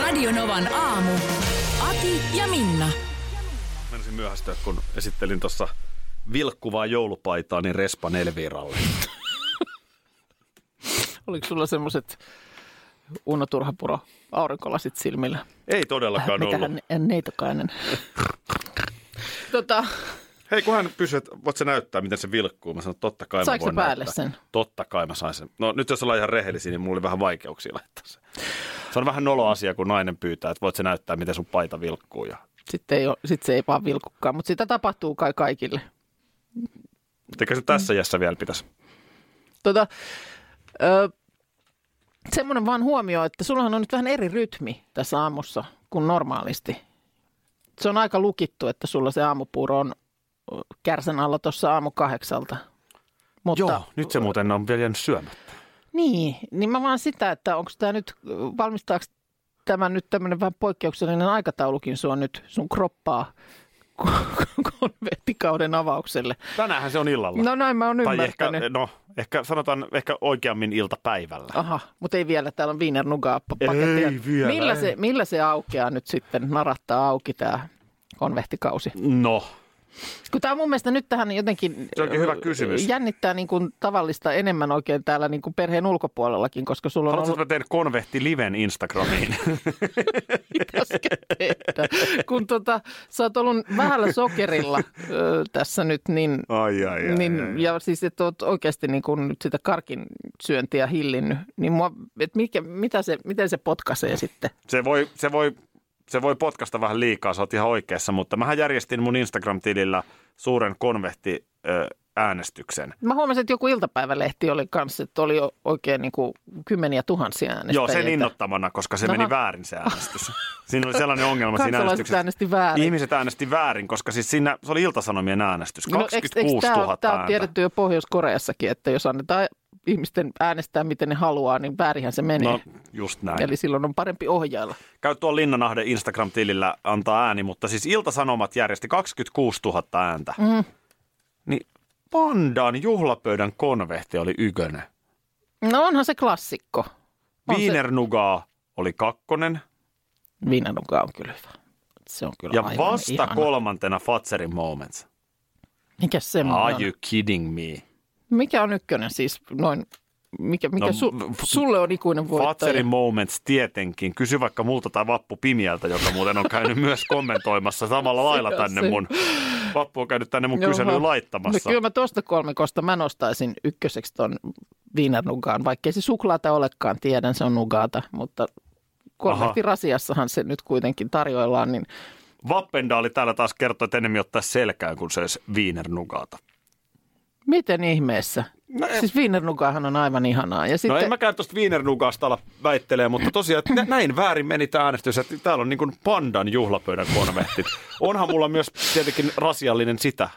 Radionovan aamu. Ati ja Minna. Menisin myöhästyä, kun esittelin tuossa vilkkuvaa joulupaitaa niin Respa Elviralle. Oliko sulla semmoiset Uno Turhapuro aurinkolasit silmillä? Ei todellakaan ollut. Mikähän neitokainen. tota, Hei, kun hän kysyi, että voit sä näyttää, miten se vilkkuu. Mä sanoin, totta kai Saiko mä voin se päälle näyttää. sen? Totta kai mä sain sen. No nyt jos ollaan ihan rehellisiä, niin mulla oli vähän vaikeuksia laittaa se. Se on vähän nolo asia, kun nainen pyytää, että voit sä näyttää, miten sun paita vilkkuu. Ja... sitten, ei ole, sitten se ei vaan vilkukaan, mutta sitä tapahtuu kai kaikille. Eikö se tässä jässä vielä pitäisi? Tota, ö, semmoinen vaan huomio, että sullahan on nyt vähän eri rytmi tässä aamussa kuin normaalisti. Se on aika lukittu, että sulla se aamupuuro on kärsän alla tuossa aamu kahdeksalta. Mutta, Joo, nyt se muuten on vielä jäänyt syömättä. Niin, niin mä vaan sitä, että onko tämä nyt, valmistaako tämä nyt tämmöinen vähän poikkeuksellinen aikataulukin sua nyt sun kroppaa konvehtikauden avaukselle. Tänäänhän se on illalla. No näin mä oon tai ehkä, ymmärtänyt. no, ehkä sanotaan ehkä oikeammin iltapäivällä. Aha, mutta ei vielä. Täällä on Wiener Nugaa pakettia. Ei vielä, millä, ei. se, millä se aukeaa nyt sitten, narahtaa auki tämä konvehtikausi? No, Kun tämä on mun mielestä nyt tähän jotenkin... Se onkin hyvä kysymys. Jännittää niin kuin tavallista enemmän oikein täällä niin kuin perheen ulkopuolellakin, koska sulla on haluatko, ollut... teen konvehti liven Instagramiin? Tehdä? Kun tota, sä oot ollut vähällä sokerilla ö, tässä nyt, niin... ai, ai, ai, niin, ai. ja siis, että oot oikeasti niin kuin nyt sitä karkin syöntiä hillinnyt, niin mua, et mikä, mitä se, miten se potkaisee sitten? Se voi, se voi, se voi potkasta vähän liikaa, sä oot ihan oikeassa, mutta mähän järjestin mun Instagram-tilillä suuren konvehti äänestyksen. Mä huomasin, että joku iltapäivälehti oli kanssa, että oli jo oikein niin kuin kymmeniä tuhansia äänestäjiä. Joo, sen innoittamana, koska se Aha. meni väärin se äänestys. Siinä oli sellainen ongelma siinä äänestyksessä. äänesti väärin. Ihmiset äänesti väärin, koska siis siinä, se oli iltasanomien äänestys. 26 tämä, 000 tämä on ääntä. tiedetty jo Pohjois-Koreassakin, että jos annetaan ihmisten äänestää miten ne haluaa, niin väärinhän se menee. No, just näin. Eli silloin on parempi ohjailla. Käy tuolla Linnanahden Instagram-tilillä antaa ääni, mutta siis Ilta-Sanomat järjesti 26 000 ääntä. Mm. Niin Pandan juhlapöydän konvehti oli ykönen. No onhan se klassikko. On se- Wiener Nugaa oli kakkonen Viinanuka on kyllä hyvä. Se on kyllä ja vasta ihana. kolmantena Fatserin Moments. Mikä Are on? you kidding me? Mikä on ykkönen siis noin? Mikä, mikä No, su, sulle on ikuinen voittaja? Fatserin Moments tietenkin. Kysy vaikka multa tai Vappu Pimiältä, joka muuten on käynyt myös kommentoimassa samalla lailla tänne mun. Vappu on käynyt tänne mun Jaha. kyselyyn No, laittamassa. kyllä mä tuosta kolmikosta mä nostaisin ykköseksi ton viinanugaan, vaikkei se suklaata olekaan, tiedän se on nugaata, mutta kolmehti rasiassahan se nyt kuitenkin tarjoillaan, niin Vappendaali täällä taas kertoi, että enemmän ottaa selkään, kun se olisi Wiener Nugaata. Miten ihmeessä? No, Siis viinernugaahan on aivan ihanaa. Ja No sitten, en mäkään tuosta Wiener Nugasta ala väittelee, mutta tosiaan että nä- näin väärin meni tämä äänestys, että täällä on niin kuin pandan juhlapöydän konvehtit. Onhan mulla myös tietenkin rasiallinen sitä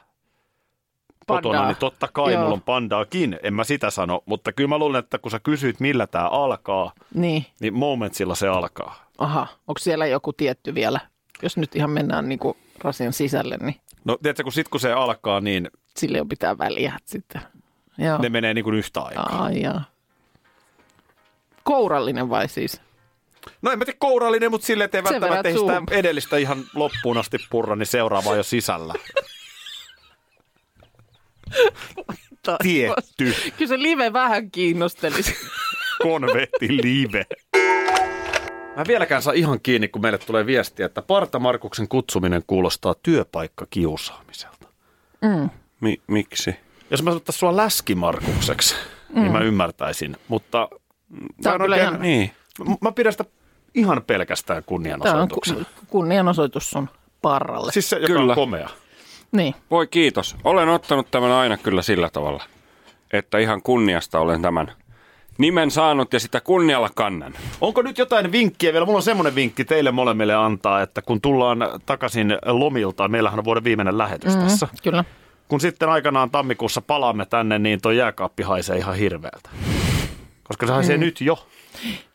kotona, Pandaa. niin totta kai Joo. mulla on pandaakin, en mä sitä sano, mutta kyllä mä luulen, että kun sä kysyit millä tämä alkaa, niin, niin momentsilla se alkaa. aha, onko siellä joku tietty vielä? Jos nyt ihan mennään niin kuin rasian sisälle, niin No tiedätkö, kun sit kun se alkaa, niin sille jo pitää väliä sitten. Joo. ne menee niin kuin yhtä aikaa. Ai jaa. Kourallinen vai siis? No en mä tiedä kourallinen, mutta silleen, että ei Sen välttämättä ei sitä edellistä ihan loppuun asti purra, niin seuraava jo sisällä. Tietty Kyllä se live vähän kiinnostelisi. konvehti live. Mä vieläkään saa ihan kiinni, kun meille tulee viestiä, että Parta Markuksen kutsuminen kuulostaa työpaikkakiusaamiselta. Mi- miksi? Jos mä ottaisin sua läskimarkukseksi, mm. niin mä ymmärtäisin. Mutta Tää mä on oikein, ihan- niin. Mä- pidän sitä ihan pelkästään Tämä on kunnianosoituksena. ku- kunnianosoitus sun parralle. Siis se, joka Kyllä. on komea. Niin. Voi kiitos. Olen ottanut tämän aina kyllä sillä tavalla, että ihan kunniasta olen tämän nimen saanut ja sitä kunnialla kannan. Onko nyt jotain vinkkiä vielä? Mulla on semmoinen vinkki teille molemmille antaa, että kun tullaan takaisin lomilta, meillähän on vuoden viimeinen lähetys mm-hmm. tässä. Kyllä. Kun sitten aikanaan tammikuussa palaamme tänne, niin tuo jääkaappi haisee ihan hirveältä. Koska se haisee mm. nyt jo.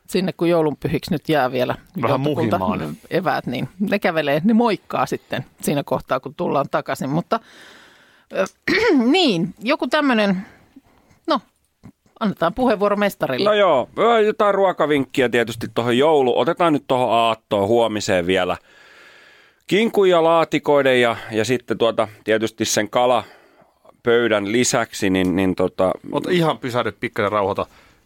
Sinne kun joulunpyhiksi nyt jää vielä Vähän muhimaan. eväät, niin ne kävelee, ne moikkaa sitten siinä kohtaa, kun tullaan takaisin. Mutta äh, niin, joku tämmöinen, no annetaan puheenvuoro mestarille. No joo, jotain ruokavinkkiä tietysti tuohon joulu. Otetaan nyt tuohon aattoon huomiseen vielä. Kinkun ja laatikoiden ja, ja sitten tuota, tietysti sen kala pöydän lisäksi, niin, niin tota, Ota ihan pysähdy pikkasen rauhoita,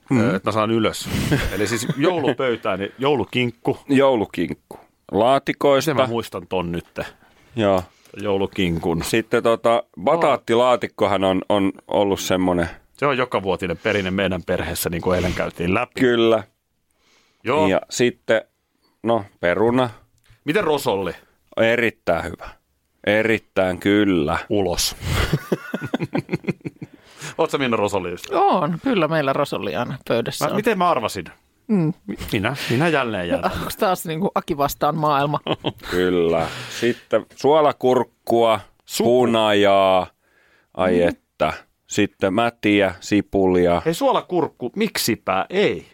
mm. että mä saan ylös. Eli siis joulupöytään, niin joulukinkku. joulukinkku laatikoista. Miten mä muistan ton nyt, Joo. joulukinkun. Sitten tota, bataattilaatikkohan on, on ollut semmoinen, Se on joka vuotinen perinne meidän perheessä, niin kuin eilen käytiin läpi. kyllä. Joo. Ja sitten, no peruna, Miten rosolli? Erittäin hyvä. Erittäin kyllä. Ulos. Oletko Minna rosolli ystävä? On, kyllä meillä rosolli aina pöydässä Mä, on. miten mä arvasin? Mm. Mi- Minä, minä jälleen jälleen. Onko taas niin kuin Aki vastaan maailma? Kyllä. Sitten suolakurkkua, Supu. hunajaa, ai että. Sitten mätiä, sipulia. Hei suolakurkku, miksipä ei?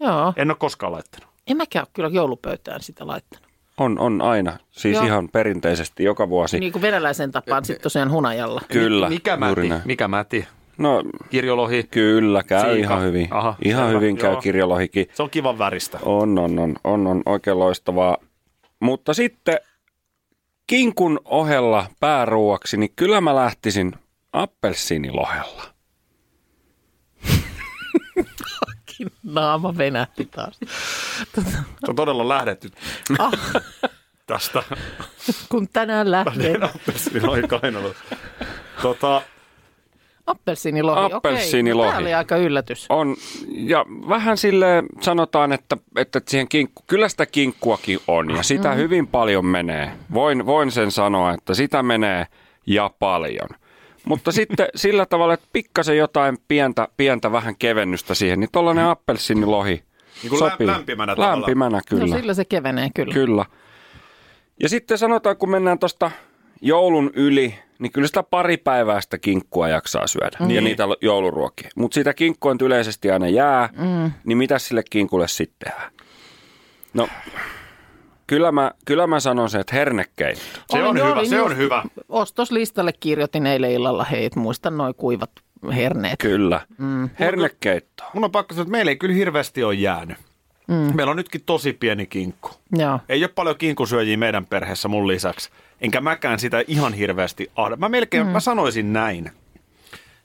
Joo, En ole koskaan laittanut. en mäkään ole kyllä joulupöytään sitä laittanut. On, on aina. Siis Joo. ihan perinteisesti joka vuosi. Niin kuin venäläisen tapaan sitten tosiaan hunajalla. Kyllä, Mikä mäti? Mikä mäti? No Kirjolohi. kyllä, käy Siika. ihan hyvin. Aha, ihan selvä, hyvin käy joo. kirjolohikin. Se on kivan väristä. On, on, on, on, on oikein loistavaa. Mutta sitten kinkun ohella pääruuaksi, niin kyllä mä lähtisin appelsiinilohella. Naama venähti taas. Tota, Se on todella lähdetty ah, tästä. kun tänään lähden. Appelsiinilohi kainalosta. Tota, Appelsiinilohi, Appelsiinilohi. okei. Tämä oli aika yllätys. On, ja vähän sille sanotaan, että, että siihen kinkku, kyllä sitä kinkkuakin on ja sitä mm. hyvin paljon menee. Voin, voin sen sanoa, että sitä menee ja paljon. Mutta sitten sillä tavalla, että pikkasen jotain pientä, pientä vähän kevennystä siihen, niin tollainen appelsiinilohi Niin sopii. lämpimänä tavalla. Lämpimänä, kyllä. No sillä se kevenee kyllä. Kyllä. Ja sitten sanotaan, kun mennään tuosta joulun yli, niin kyllä sitä pari päivää sitä kinkkua jaksaa syödä. Niin. Ja niitä jouluruokia. Mutta sitä kinkkua yleisesti aina jää, mm. niin mitä sille kinkulle sitten tehdään? No, kyllä mä, kyllä mä sanon se, että hernekeitto. se on Olin- hyvä, olin se on hyvä. Ostoslistalle kirjoitin eilen illalla, hei, et muista noin kuivat herneet. Kyllä. Mm. Hernekeitto. Mun on pakko sanoa, että meillä ei kyllä hirveästi ole jäänyt. Mm. Meillä on nytkin tosi pieni kinkku. Joo. Ei ole paljon kinkusyöjiä meidän perheessä mun lisäksi. Enkä mäkään sitä ihan hirveästi ahda. Mä melkein, mm. mä sanoisin näin,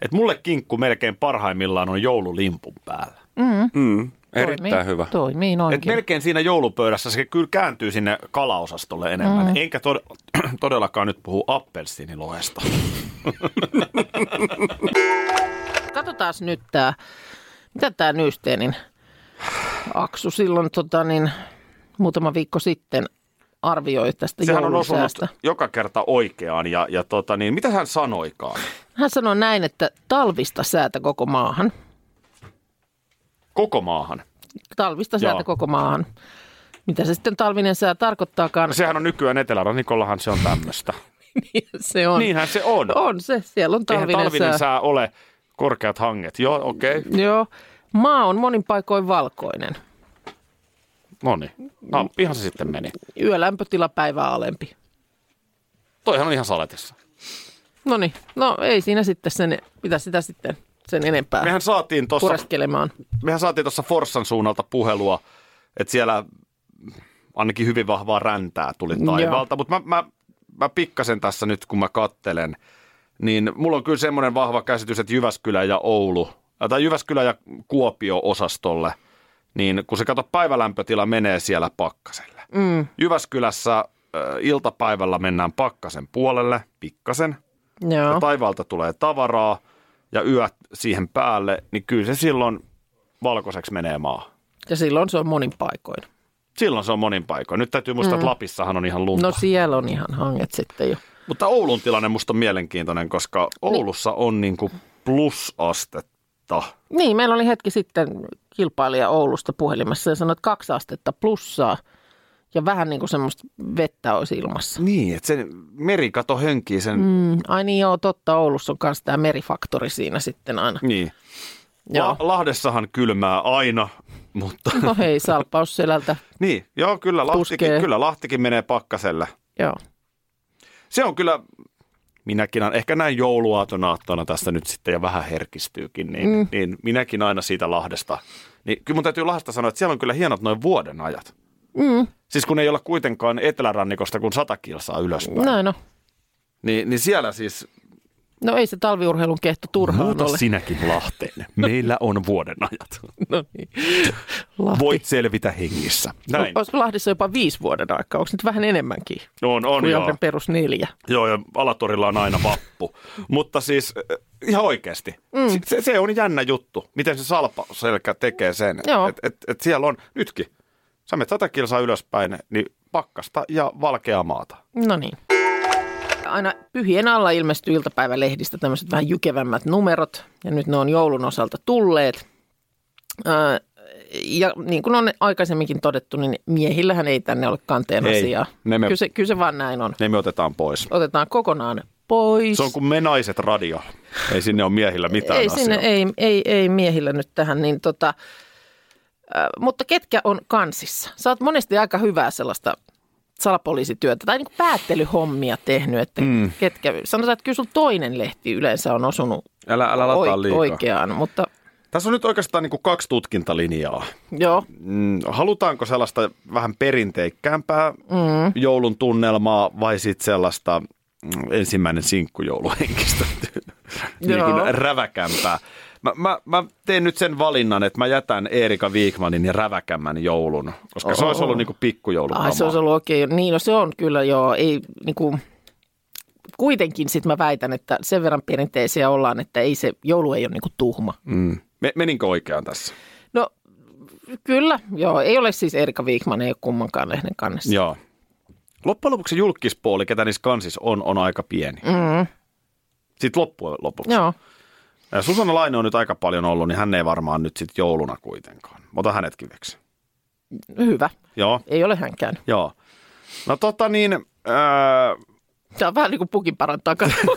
että mulle kinkku melkein parhaimmillaan on joululimpun päällä. Mm. Erittäin Toimii- hyvä. Toimii Et noinkin. melkein siinä joulupöydässä se kyllä kääntyy sinne kalaosastolle enemmän. Mm. Enkä tod- todellakaan nyt puhu appelsiinilohesta. Katsotaan nyt tämä, mitä tämä Nysteenin Aksu silloin tota, niin, muutama viikko sitten arvioi tästä Sehän on osunut joka kerta oikeaan. Ja, ja tota, niin, mitä hän sanoikaan? Hän sanoi näin, että talvista säätä koko maahan. Koko maahan. Talvista Joo. säätä koko maahan. Mitä se sitten talvinen sää tarkoittaakaan? No Sehän on nykyään Etelärannikollahan se on tämmöistä. se on. Niinhän se on. On se, siellä on Eihän talvinen, talvinen sää. sää ole korkeat hanget. Joo, okei. Okay. Joo. Maa on monin paikoin valkoinen. No niin. No, ihan se sitten meni. Yölämpötila päivää alempi. Toihan on ihan saletissa. No niin, no ei siinä sitten sen, mitä sitä sitten sen enempää Mehän saatiin tuossa pureskelemaan. mehän saatiin tuossa Forssan suunnalta puhelua, että siellä ainakin hyvin vahvaa räntää tuli taivaalta, mutta mä, mä, mä pikkasen tässä nyt, kun mä kattelen, niin mulla on kyllä semmoinen vahva käsitys, että Jyväskylä ja Oulu, äh, tai Jyväskylä ja Kuopio-osastolle, niin kun se kato päivälämpötila menee siellä pakkaselle. Mm, Jyväskylässä äh, iltapäivällä mennään pakkasen puolelle, pikkasen, joo. ja taivaalta tulee tavaraa ja yöt siihen päälle, niin kyllä se silloin valkoiseksi menee maahan. Ja silloin se on monin paikoin. Silloin se on monin paikoin. Nyt täytyy muistaa, mm. että Lapissahan on ihan lunta. No siellä on ihan hanget sitten jo. Mutta Oulun tilanne musta on mielenkiintoinen, koska Oulussa on niinku plusaste astetta. Niin, meillä oli hetki sitten kilpailija Oulusta puhelimessa ja sanoi, että kaksi astetta plussaa ja vähän niin kuin semmoista vettä olisi ilmassa. Niin, että se merikato hönkii sen. Mm, ai niin joo, totta, Oulussa on myös tämä merifaktori siinä sitten aina. Niin. Joo. La- Lahdessahan kylmää aina, mutta No hei, salpaus selältä, niin, joo, kyllä Lahtikin, kyllä Lahtikin menee pakkaselle. joo. Se on kyllä, minäkin on, ehkä näin jouluaatonaattona tästä nyt sitten ja vähän herkistyykin, niin, mm. niin minäkin aina siitä Lahdesta. Niin kyllä mun täytyy Lahdesta sanoa, että siellä on kyllä hienot noin vuoden ajat. Mm, Siis kun ei olla kuitenkaan etelärannikosta kuin sata kilsaa ylöspäin. näin on. Niin, niin siellä siis, No ei se talviurheilun kehto turhaan muuta ole. sinäkin Lahteen. Meillä on vuoden ajat. No niin. Lahti. Voit selvitä hengissä. Näin. Olisiko Lahdissa jopa viisi vuoden aikaa? Onko nyt vähän enemmänkin On, on kuin joo. Perus neljä? Joo, ja Alatorilla on aina vappu. Mutta siis äh, ihan oikeasti. Mm. Se, se on jännä juttu, miten se salpaselkä tekee sen. Että et, et siellä on nytkin. Sä menet sata kilsaa ylöspäin, niin pakkasta ja valkeaa maata. No niin. Aina pyhien alla ilmestyy iltapäivälehdistä tämmöiset vähän jykevämmät numerot, ja nyt ne on joulun osalta tulleet. Ää, ja niin kuin on aikaisemminkin todettu, niin miehillähän ei tänne ole kanteen Ei, asiaa. me- Kyllä, se, kyllä se vaan näin on. Ne me otetaan pois. Otetaan kokonaan pois. Se on kuin me naiset radio. Ei sinne ole miehillä mitään ei, asiaa. sinne, ei, ei, ei miehillä nyt tähän, niin tota, mutta ketkä on kansissa? Sä oot monesti aika hyvää sellaista salapoliisityötä tai niin kuin päättelyhommia tehnyt, että mm. ketkä, sanotaan, että kyllä sun toinen lehti yleensä on osunut Älä, älä lataa liikaa. oikeaan, mutta Tässä on nyt oikeastaan niin kuin kaksi tutkintalinjaa. joo, Mm, halutaanko sellaista vähän perinteikkäämpää mm. joulun tunnelmaa vai sitten sellaista mm, ensimmäinen sinkkujouluhenkistä niin kuin räväkämpää. Mä, mä, mä teen nyt sen valinnan, että mä jätän Eerika Viikmanin ja räväkämmän joulun, koska se olisi ollut niin pikkujoulun ai se olisi ollut oikein, niin no se on kyllä joo, ei niin kuin, kuitenkin sitten mä väitän, että sen verran perinteisiä ollaan, että ei se, joulu ei ole niin kuin tuhma. mm. Me, Meninkö oikeaan tässä? No kyllä, joo, ei ole siis Erika Viikman, ei ole kummankaan lehden kannessa. Joo. Loppujen lopuksi julkispuoli, ketä niissä kansissa on, on aika pieni. Mm, Sitten loppujen lopuksi. joo, Susanna Laine on nyt aika paljon ollut, niin hän ei varmaan nyt sitten jouluna kuitenkaan. Mä otan hänet kiveksi. hyvä. Joo, Ei ole hänkään. joo. No tota niin, ää, Tämä on vähän niin kuin pukin parantaa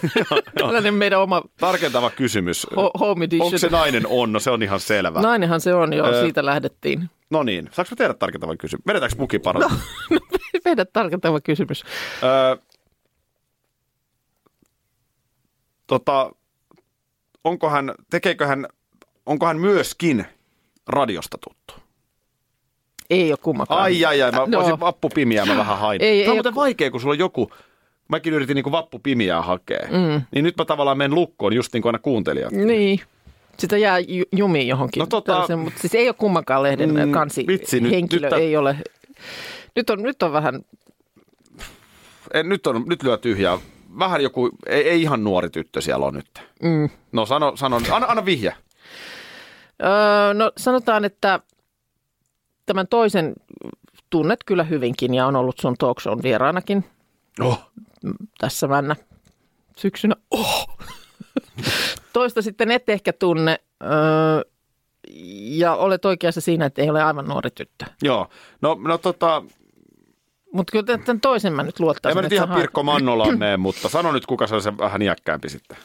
Tällainen meidän oma tarkentava kysymys. ho- home edition. Onko se nainen on? No se on ihan selvä. No, Nainenhan se on jo, Öö. siitä lähdettiin. no niin, saanko mä tehdä tarkentavan kysymys? Vedetäänkö puki parantaa? No, meidän tarkentava kysymys. Öö, tota, onko hän, tekeekö hän, onko hän myöskin radiosta tuttu? Ei ole kummakaan. Ai ai ai, mä No. voisin vappupimiää mä vähän hain. Ei, Tämä ei on muuten ole- vaikea, kun sulla on joku, mäkin yritin niinku vappupimiää hakea. Mm. Niin nyt mä tavallaan menen lukkoon just niin kuin aina kuuntelijat. Niin. Sitä jää ju- jumiin johonkin. No tota- mutta siis ei ole kummankaan lehden Mm, kansi vitsi, nyt- henkilö, nyt ei ole. Nyt on, nyt on vähän, En, nyt, on, nyt lyö tyhjää. Vähän joku, ei, ei ihan nuori tyttö siellä on nyt. mm. No sano, sano anna, anna vihje. öö, no sanotaan, että tämän toisen tunnet kyllä hyvinkin ja on ollut sun talk shown vieraanakin Oh. tässä männä syksynä. Oh. Toista sitten et ehkä tunne öö, ja olet oikeassa siinä, että ei ole aivan nuori tyttö. Joo, no, no tota, Mutta kyllä tämän toisen mä nyt en luottaisin. mä nyt ihan Pirkko Mannolaan mene, mutta sano nyt, kuka se on se vähän iäkkäämpi sitten.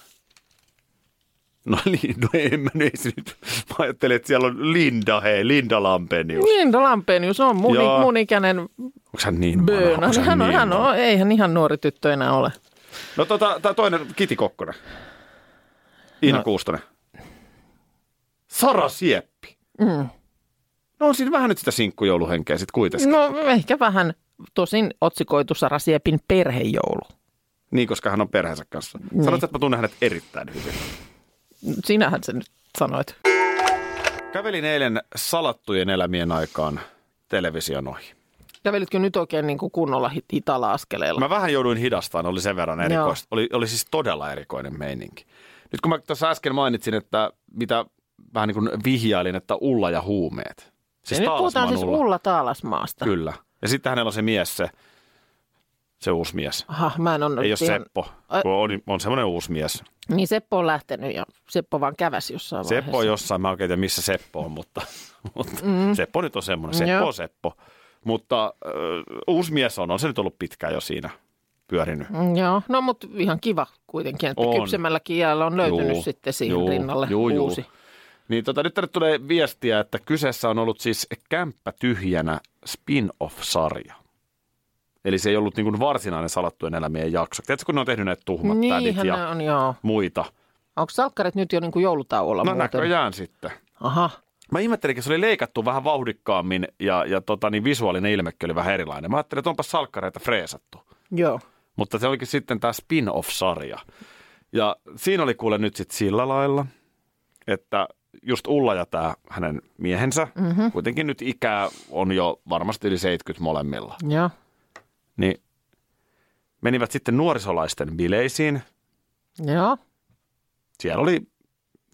No, niin, no en mä ei se nyt. Mä ajattelin, että siellä on Linda, hei, Linda Lampenius. Linda Lampenius on mun, Joo. mun ikäinen Onko hän niin böönä. Hän on, niin hän on, eihän ihan nuori tyttö enää ole. No tota, tää toinen, Kiti Kokkonen. Iina. No. Kuustonen. Sara Sieppi. Mm. No on siinä vähän nyt sitä sinkkujouluhenkeä sitten kuitenkin. No ehkä vähän, tosin otsikoitu Sara Siepin perhejoulu. Niin, koska hän on perheensä kanssa. Niin. Sanoit, että mä tunnen hänet erittäin hyvin. Sinähän sen nyt sanoit. Kävelin eilen salattujen elämien aikaan television ohi. Kävelitkö nyt oikein niin kuin kunnolla hit- hitaalla askeleella? Mä vähän jouduin hidastamaan, oli sen verran erikoista. Oli, oli siis todella erikoinen meininki. Nyt kun mä tuossa äsken mainitsin, että mitä vähän niin kuin vihjailin, että Ulla ja huumeet. ja nyt puhutaan siis Ulla Taalasmaasta. Kyllä. Ja sitten hänellä on se mies, se se uusi mies. Aha, mä en ole Ei ole ihan- Seppo, kun on, on semmoinen uusi mies. Niin Seppo on lähtenyt ja Seppo vaan käväsi jossain vaiheessa. Seppo on jossain, mä oikein tiedä missä Seppo on, mutta, mutta mm. Seppo nyt on semmoinen. Seppo Joo. on Seppo. Mutta äh, uusi mies on, on se nyt ollut pitkään jo siinä pyörinyt. Mm, Joo, no mutta ihan kiva kuitenkin, että On. kypsemälläkin iällä on löytynyt Juu, sitten siihen juu, rinnalle juu, juu. Niin tota, nyt tänne tulee viestiä, että kyseessä on ollut siis Kämppä tyhjänä spin-off-sarja. Eli se ei ollut niin varsinainen salattujen elämien jakso. Tiedätkö, kun ne on tehnyt näitä tuhmat Niinhän ja on, joo. muita? Onko salkkarit nyt jo niin kuin joulutauolla No muuten? näköjään sitten. Aha, Mä ihmettelinkin, se oli leikattu vähän vauhdikkaammin ja, ja tota, niin visuaalinen ilmekin oli vähän erilainen. Mä ajattelin, että onpa salkkareita freesattu. joo. Mutta se olikin sitten tämä spin-off-sarja. Ja siinä oli kuule nyt sitten sillä lailla, että just Ulla ja tämä hänen miehensä, mm-hmm. kuitenkin nyt ikää on jo varmasti yli 70 molemmilla, Joo. niin menivät sitten nuorisolaisten bileisiin. Joo. Siellä oli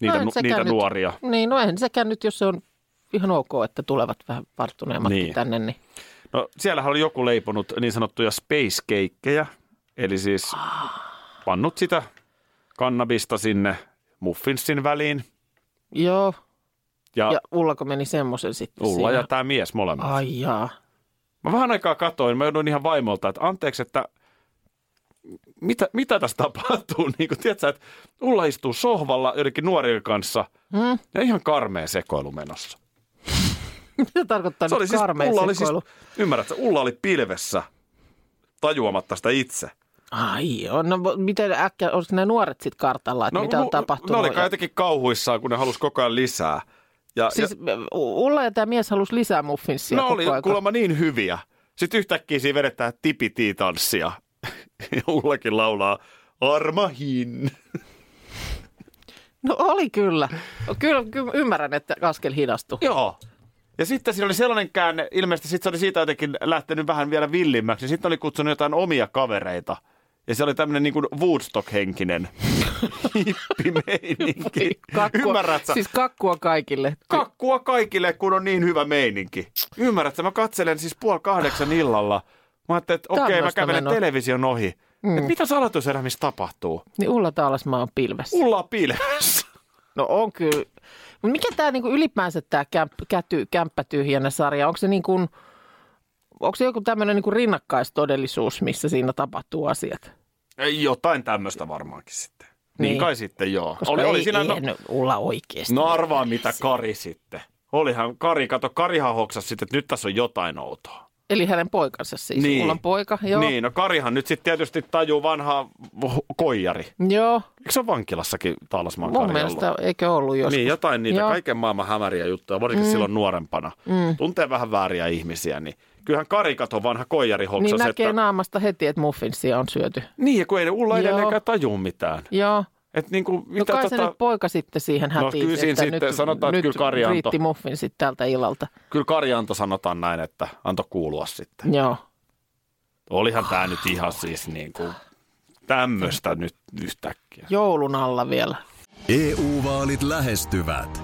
niitä, en nu, sekään niitä nyt- nuoria. Niin, no eihän sekään nyt, jos se on ihan ok, että tulevat vähän varttuneemmatkin Niin. tänne, niin No siellähän oli joku leiponut niin sanottuja space-keikkejä, eli siis pannut sitä kannabista sinne muffinsin väliin. Joo. Ja, Ja Ullako meni semmoisen sitten Ulla ja siihen? tämä mies molemmat. Ai jaa. Mä vähän aikaa katoin, mä joudun ihan vaimolta, että anteeksi, että mitä, mitä tässä tapahtuu? Niin kuin, tiedätkö, että Ulla istuu sohvalla joidenkin nuorien kanssa Hmm? ja ihan karmea sekoilu menossa. Mitä tarkoittaa Se oli nyt siis, karmea Ulla oli siis, sekoilu? ymmärrätkö, Ulla oli pilvessä tajuamatta sitä itse. Ai joo, no miten äkkiä, olisiko ne nuoret sitten kartalla, että no, mitä on nu- tapahtunut? Ne oli kai jotenkin kauhuissaan, kun ne halusi koko ajan lisää. Ja, Siis ja, Ulla ja tämä mies halusi lisää muffinsia koko oli kuulemma niin hyviä. Sitten yhtäkkiä siinä vedetään tipiti-tanssia. Ja Ullakin laulaa Armahin. No oli kyllä. Kyllä, kyllä ymmärrän, että askel hidastui. Joo. Ja sitten siinä oli sellainen käänne, ilmeisesti sitten se oli siitä jotenkin lähtenyt vähän vielä villimmäksi. Sitten oli kutsunut jotain omia kavereita. Ja se oli tämmöinen niin kuin Woodstock-henkinen hippimeininki. Ymmärrätkö? Siis kakkua kaikille. Kakkua kaikille, kun on niin hyvä meininki. Ymmärrätkö? Mä katselen siis puoli kahdeksan illalla. Mä ajattelin, että okei, okay, mä kävelen menoa. television ohi. Mm. Et mitä salatuselämissä tapahtuu? Niin Ulla Taalasmaa on pilvessä. Ulla pilvessä. No on kyllä. Mut Mikä tämä niinku ylipäänsä tämä kämp, käty, kämppä tyhjänä sarja? Onko se, niinku, onko se joku tämmöinen niinku rinnakkaistodellisuus, missä siinä tapahtuu asiat? Ei, Jotain tämmöistä varmaankin sitten. Niin, Niin. kai sitten joo. Koska Oli, ei, oli siinä, ei, no, Ulla oikeasti. no arvaa mitä Kari sitten. Olihan Kari, kato Karihan hoksasi sitten, että nyt tässä on jotain outoa. Eli hänen poikansa siis. Niin. Ullan poika, joo. Niin, no Karihan nyt sitten tietysti tajuu vanhaa vo- koijari. Joo, Eikö se ole vankilassakin Taalasmaan mun Kari mielestä ollut? eikö ollut joskus. Niin, jotain niitä Joo. kaiken maailman hämäriä juttuja, varsinkin mm. silloin nuorempana. Mm. Tuntee vähän vääriä ihmisiä, niin kyllähän Kari kato vanha koijari hoksas, Niin näkee että... naamasta heti, että muffinsia on syöty. Niin, ja kun ei Ulla Joo. edelleenkään tajuu mitään. Joo. Et niin kuin, No mitä kai se tota, nyt poika sitten siihen No hätiin, kyllä siinä että sitten nyt, sanotaan, että nyt kyllä Kari antoi. riitti muffinsit tältä illalta. kyllä Kari antoi sanotaan näin, että antoi kuulua sitten. Joo. Olihan tämä nyt ihan siis niin kuin tämmöistä nyt yhtäkkiä. Joulun alla vielä. EU-vaalit lähestyvät.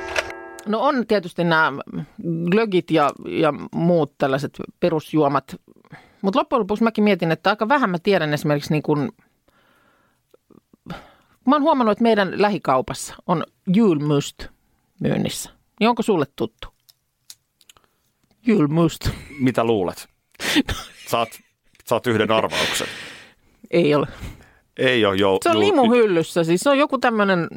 No on tietysti nämä glögit ja, ja muut tällaiset perusjuomat. Mutta loppujen lopuksi mäkin mietin, että aika vähän mä tiedän esimerkiksi niin kuin, mä oon huomannut, että meidän lähikaupassa on julmust, myynnissä. Niin onko sulle tuttu? Julmust. Mitä luulet? Saat, saat yhden arvauksen. Ei ole. Ei ole jou- Se on limuhyllyssä, siis se on joku tämmöinen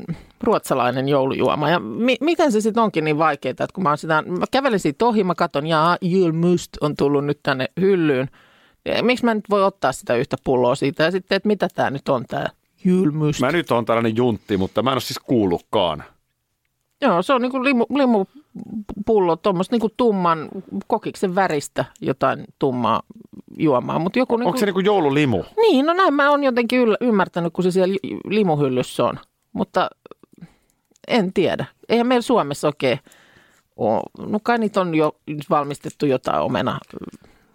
ruotsalainen joulujuoma. Ja mi- miten se sitten onkin niin vaikeaa, että kun mä, oon sitä, mä kävelin siitä ohi, mä katson, jaa, Julmust on tullut nyt tänne hyllyyn. Ja miksi mä nyt voi ottaa sitä yhtä pulloa siitä ja sitten, että mitä tämä nyt on tämä Julmust? Mä nyt on tällainen juntti, mutta mä en ole siis kuullutkaan. Joo, se on niin kuin limu, limupullo, tuommoista niin kuin tumman kokiksen väristä jotain tummaa juomaa. Mutta joku niin Onko se niinku joululimu? Niin, no näin mä oon jotenkin yllä, ymmärtänyt, kun se siellä li- limuhyllyssä on. Mutta en tiedä. Eihän meillä Suomessa oikein ole. No kai niitä on jo valmistettu jotain omena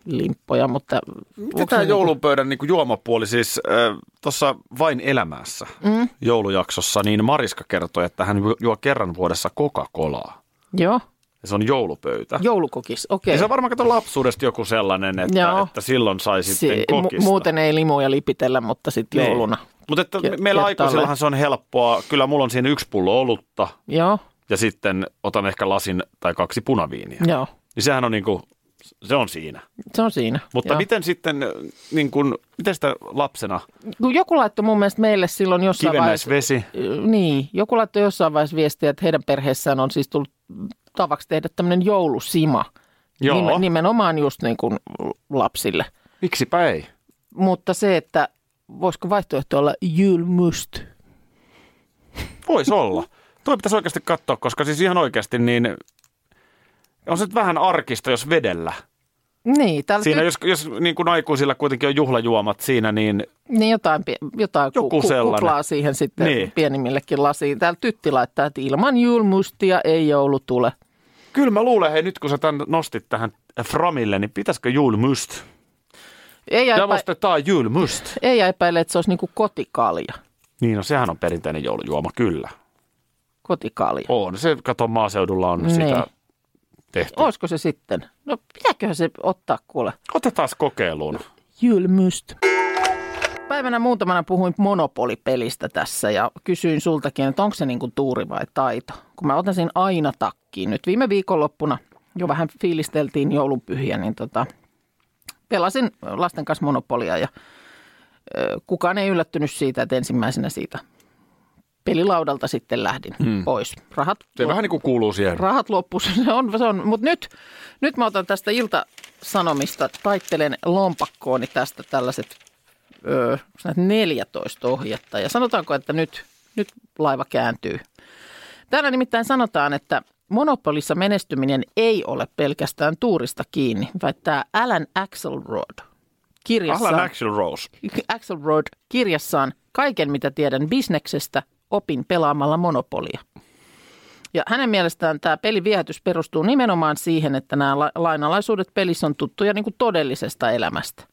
limppoja, mutta... Mitä tämä niinku- joulupöydän niinku juomapuoli siis äh, tuossa Vain elämässä mm. joulujaksossa, niin Mariska kertoi, että hän juo kerran vuodessa Coca-Colaa. Joo, se on joulupöytä. joulukokis, okei. Ja se on varmaan kato lapsuudesta joku sellainen, että, Joo. että silloin sai sitten Se- kokista. mu- muuten ei limuja lipitellä, mutta sitten Niin. jouluna. Mutta että Ke- meillä aikuisillahan se on helppoa. Kyllä mulla on siinä yksi pullo olutta Joo, ja sitten otan ehkä lasin tai kaksi punaviiniä. joo, Niin sehän on niinku, se on siinä. se on siinä. Mutta joo. miten sitten, niin kun, miten sitä lapsena, joku laittoi mun mielestä meille silloin jossain vaiheessa... Niin, joku laittoi jossain vaiheessa viestiä, että heidän perheessään on siis tullut tavaksi tehdä tämmöinen joulusima. Joo. Nime- nimenomaan just niin kuin lapsille. miksipä ei? Mutta se, että voisiko vaihtoehto olla julmust? Voisi olla. Tuo pitäisi oikeasti katsoa, koska siis ihan oikeasti niin on se vähän arkista, jos vedellä. Niin, täällä Siinä jos, jos niin kuin aikuisilla kuitenkin on juhlajuomat siinä, niin niin jotain, jotain Joku ku- kuplaa siihen sitten Niin. pienimmillekin lasiin. Täällä tytti laittaa, että ilman julmustia ei joulu tule. kyllä mä luulen, hei nyt kun sä tämän nostit tähän Framille, niin pitäisikö julmust? Ei, eipä, Jalostetaan julmust. ei epäile, että se olisi niin kuin kotikalja. Niin, no sehän on perinteinen joulujuoma, kyllä. Kotikalja. On, se kato maaseudulla on Niin. sitä tehty. Olisiko se sitten? No pitääköhän se ottaa kuule? Otetaan kokeiluun. Julmust. Päivänä muutamana puhuin monopolipelistä tässä ja kysyin sultakin, että onko se niin kuin tuuri vai taito. Kun mä otan sen aina takkiin. Nyt viime viikonloppuna jo vähän fiilisteltiin joulupyhiä, niin tota, pelasin lasten kanssa monopolia ja ö, kukaan ei yllättynyt siitä, että ensimmäisenä siitä pelilaudalta sitten lähdin hmm. pois. Rahat Se vähän niin kuin kuuluu siihen. rahat loppu, se on, se on. mutta nyt, nyt mä otan tästä iltasanomista, taittelen lompakkooni tästä tällaiset öö, 14 ohjetta ja sanotaanko, että nyt, nyt laiva kääntyy. Täällä nimittäin sanotaan, että Monopolissa menestyminen ei ole pelkästään tuurista kiinni, väittää Alan Axelrod kirjassaan. Alan Axel Rose. Axelrod kirjassaan Kaiken, mitä tiedän bisneksestä, opin pelaamalla monopolia. Ja hänen mielestään tämä peliviehätys perustuu nimenomaan siihen, että nämä la- lainalaisuudet pelissä on tuttuja niin kuin todellisesta elämästä.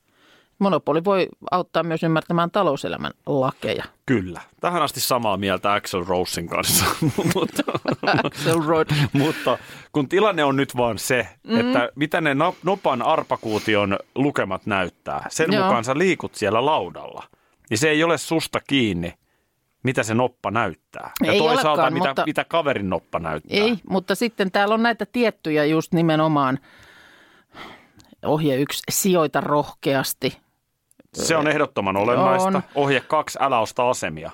Monopoli voi auttaa myös ymmärtämään talouselämän lakeja. Kyllä. Tähän asti samaa mieltä Axel Rosein kanssa. mutta, Axelrod. mutta kun tilanne on nyt vaan se, mm. että mitä ne no- nopan arpakuution lukemat näyttää, sen Joo. mukaan sä liikut siellä laudalla, niin se ei ole susta kiinni, mitä se noppa näyttää. Ja Ei toisaalta, olekaan, mitä, mutta- mitä kaverin noppa näyttää. Ei, mutta sitten täällä on näitä tiettyjä just nimenomaan ohje yksi, sijoita rohkeasti. Se on ehdottoman olennaista. On. Ohje kaksi, älä osta asemia.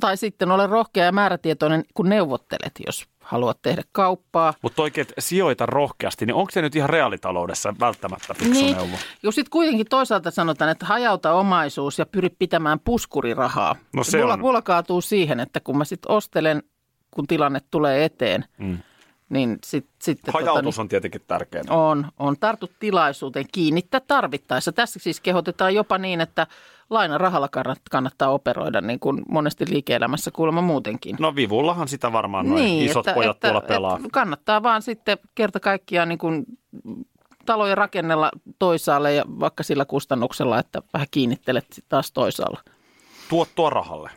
Tai sitten ole rohkea ja määrätietoinen, kun neuvottelet, jos haluat tehdä kauppaa. Mutta oikein, että sijoita rohkeasti, niin onko se nyt ihan reaalitaloudessa välttämättä fiksu Niin, neuvo? jos sitten kuitenkin toisaalta sanotaan, että hajauta omaisuus ja pyri pitämään puskurirahaa. No se mulla, on. mulla kaatuu siihen, että kun mä sitten ostelen, kun tilanne tulee eteen, Mm. Niin sitten... Sit, Hajautus on tietenkin tärkeää. On, on tartut tilaisuuteen kiinnittää tarvittaessa. Tässä siis kehotetaan jopa niin, että lainarahalla kannat- kannattaa operoida, niin kuin monesti liike-elämässä kuulemma muutenkin. No vivullahan sitä varmaan noin isot pojat tuolla pelaa. Että kannattaa vaan sitten kerta kaikkiaan niin kuin taloja rakennella toisaalle ja vaikka sillä kustannuksella, että vähän kiinnittelet sit taas toisaalla. Tuottoa rahalle.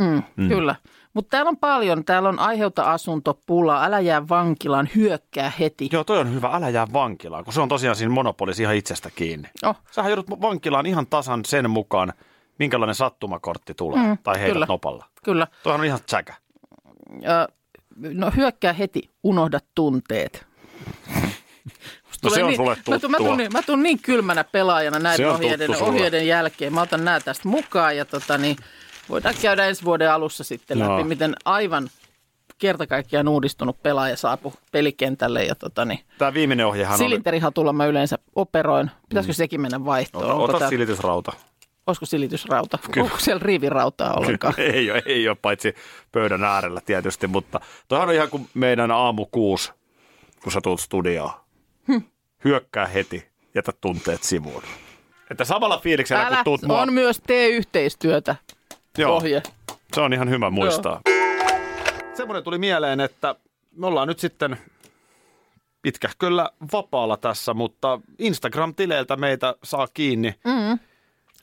Mm, mm. Kyllä. Mutta täällä on paljon. Täällä on aiheuta asuntopula, älä jää vankilaan, hyökkää heti. Joo, toi on hyvä. Älä jää vankilaan, kun se on tosiaan siinä monopolissa ihan itsestä kiinni. Oh, Sähän joudut vankilaan ihan tasan sen mukaan, minkälainen sattumakortti tulee. Mm, tai heidät kyllä. nopalla. kyllä. Toihan on ihan tsäkä. Ö, no hyökkää heti, unohda tunteet. No se on niin, sulle mä, tuun, mä, tuttua. tuun, niin, mä tuun niin kylmänä pelaajana näiden ohjeiden, ohjeiden jälkeen. Mä otan nämä tästä mukaan ja tota, niin, voidaan käydä ensi vuoden alussa sitten Joo. läpi, miten aivan kerta kaikkiaan uudistunut pelaaja saapui pelikentälle. Ja tota, niin, Tämä viimeinen ohjehan silinterihatulla mä yleensä operoin. Pitäisikö sekin mennä vaihtoon? Ota, ota tää- silitysrauta. Olisiko silitysrauta? Onko siellä riivirautaa ollenkaan? ei ole, ei ole, paitsi pöydän äärellä tietysti, mutta toihan on ihan kuin meidän aamu kuusi, kun sä tulet studioon. Hm. Hyökkää heti, jätä tunteet sivuun. Että samalla fiiliksellä, kun Älä, tuut mua... on myös tee yhteistyötä Joo, ohje. se on ihan hyvä muistaa. Semmoinen tuli mieleen, että me ollaan nyt sitten pitkähköllä vapaalla tässä, mutta Instagram-tileiltä meitä saa kiinni Mm,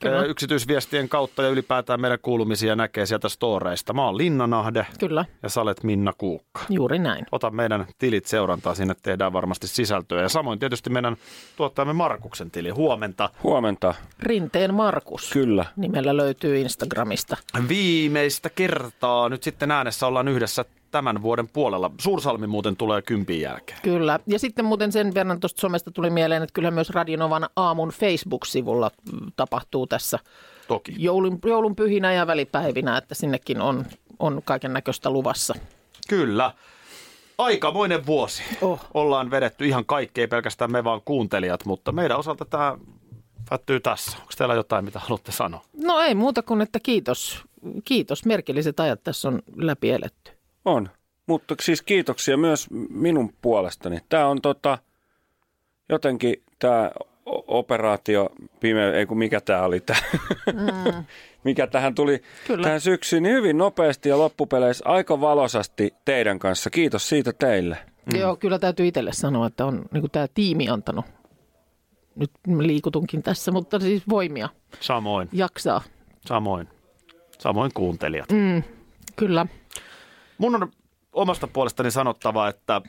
Kyllä. Yksityisviestien kautta ja ylipäätään meidän kuulumisia näkee sieltä storeista. Mä oon Linna Nahde kyllä, ja sä olet Minna Kuukka. juuri näin. Ota meidän tilit seurantaa, sinne tehdään varmasti sisältöä. Ja samoin tietysti meidän tuottajamme Markuksen tili. Huomenta. Huomenta. Rinteen Markus Kyllä. nimellä löytyy Instagramista. Viimeistä kertaa nyt sitten äänessä ollaan yhdessä tämän vuoden puolella. Suursalmi muuten tulee kympin jälkeen. Kyllä. Ja sitten muuten sen verran tuosta somesta tuli mieleen, että kyllä myös Radionovan aamun Facebook-sivulla mm, tapahtuu tässä Toki. joulun, joulun pyhinä ja välipäivinä, että sinnekin on, on kaiken näköistä luvassa. Kyllä. Aikamoinen vuosi. Oh. Ollaan vedetty ihan kaikki, ei pelkästään me vaan kuuntelijat, mutta meidän osalta tämä päättyy tässä. Onko teillä jotain, mitä haluatte sanoa? No ei muuta kuin, että kiitos. Kiitos. Merkilliset ajat tässä on läpi eletty. On. Mutta siis kiitoksia myös minun puolestani. Tämä on tota, jotenkin tämä operaatio, pime, ei kun mikä tämä oli tämä, mm. mikä tähän tuli Kyllä. tähän syksyyn, niin hyvin nopeasti ja loppupeleissä aika valosasti teidän kanssa. Kiitos siitä teille. Mm. Joo, kyllä täytyy itselle sanoa, että on niin tämä tiimi antanut, nyt liikutunkin tässä, mutta siis voimia Samoin, jaksaa. samoin. Samoin kuuntelijat. Mm, kyllä. Mun on omasta puolestani sanottava, että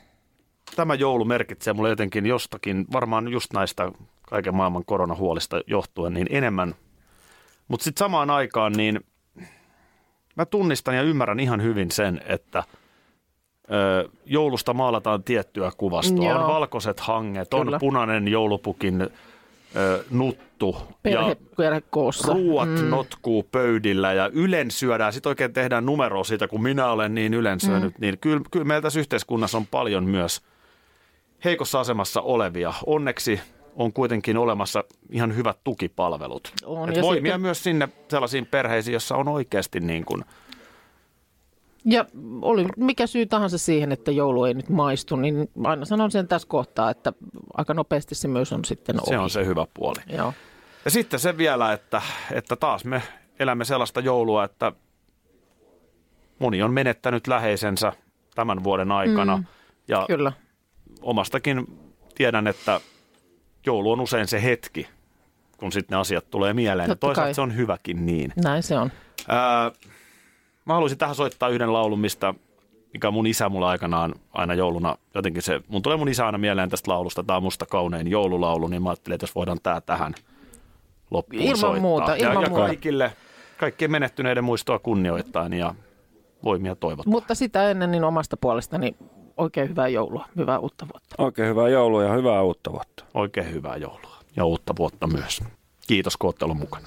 tämä joulu merkitsee mulle jotenkin jostakin, varmaan just näistä kaiken maailman koronahuolista johtuen, niin enemmän. Mutta sitten samaan aikaan, niin mä tunnistan ja ymmärrän ihan hyvin sen, että ö, joulusta maalataan tiettyä kuvastoa. Joo. On valkoiset hanget, Kyllä. on punainen joulupukin ö, nuttu. Perhe, ja perhekoossa. Ruuat mm. notkuu pöydillä ja ylen syödään. Sitten oikein tehdään numero siitä, kun minä olen niin ylen syönyt. Mm. Niin kyllä, kyllä meillä tässä yhteiskunnassa on paljon myös heikossa asemassa olevia. Onneksi on kuitenkin olemassa ihan hyvät tukipalvelut. On, Et voimia sitten- myös sinne sellaisiin perheisiin, jossa on oikeasti niin kuin, Ja oli mikä syy tahansa siihen, että joulu ei nyt maistu, niin aina sanon sen tässä kohtaa, että aika nopeasti se myös on sitten ohi. se on se hyvä puoli. Joo. Ja sitten se vielä, että, että taas me elämme sellaista joulua, että moni on menettänyt läheisensä tämän vuoden aikana. Mm, ja Kyllä. omastakin tiedän, että joulu on usein se hetki, kun sitten ne asiat tulee mieleen. Ja Totta toisaalta kai. se on hyväkin niin. Näin se on. Ää, mä haluaisin tähän soittaa yhden laulun, mistä, mikä mun isä mulla aikanaan aina jouluna, jotenkin se, mun tulee mun isä aina mieleen tästä laulusta, tämä on musta kaunein joululaulu, niin mä ajattelin, että jos voidaan tää tähän loppuun Ilman soittaa. muuta, ja, ilman ja muuta. kaikille, kaikkien menehtyneiden muistoa kunnioittain ja voimia toivottaa. Mutta sitä ennen niin omasta puolestani oikein hyvää joulua, hyvää uutta vuotta. Oikein hyvää joulua ja hyvää uutta vuotta. Oikein hyvää joulua ja uutta vuotta myös. Kiitos, kun olette ollut mukana.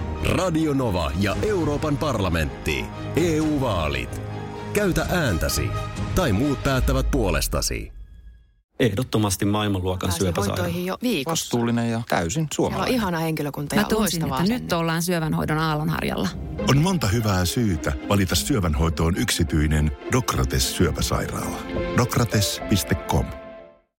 Radio Nova ja Euroopan parlamentti. EU-vaalit. Käytä ääntäsi. Tai muut päättävät puolestasi. Ehdottomasti maailmanluokan syöpäsairaala. jo viikossa. Vastuullinen ja täysin Siellä on suomalainen. ihana henkilökunta Mä ja tunsin, loistavaa että nyt ollaan syövänhoidon aallonharjalla. On monta hyvää syytä valita syövänhoitoon yksityinen Dokrates syöpäsairaala. Dokrates.com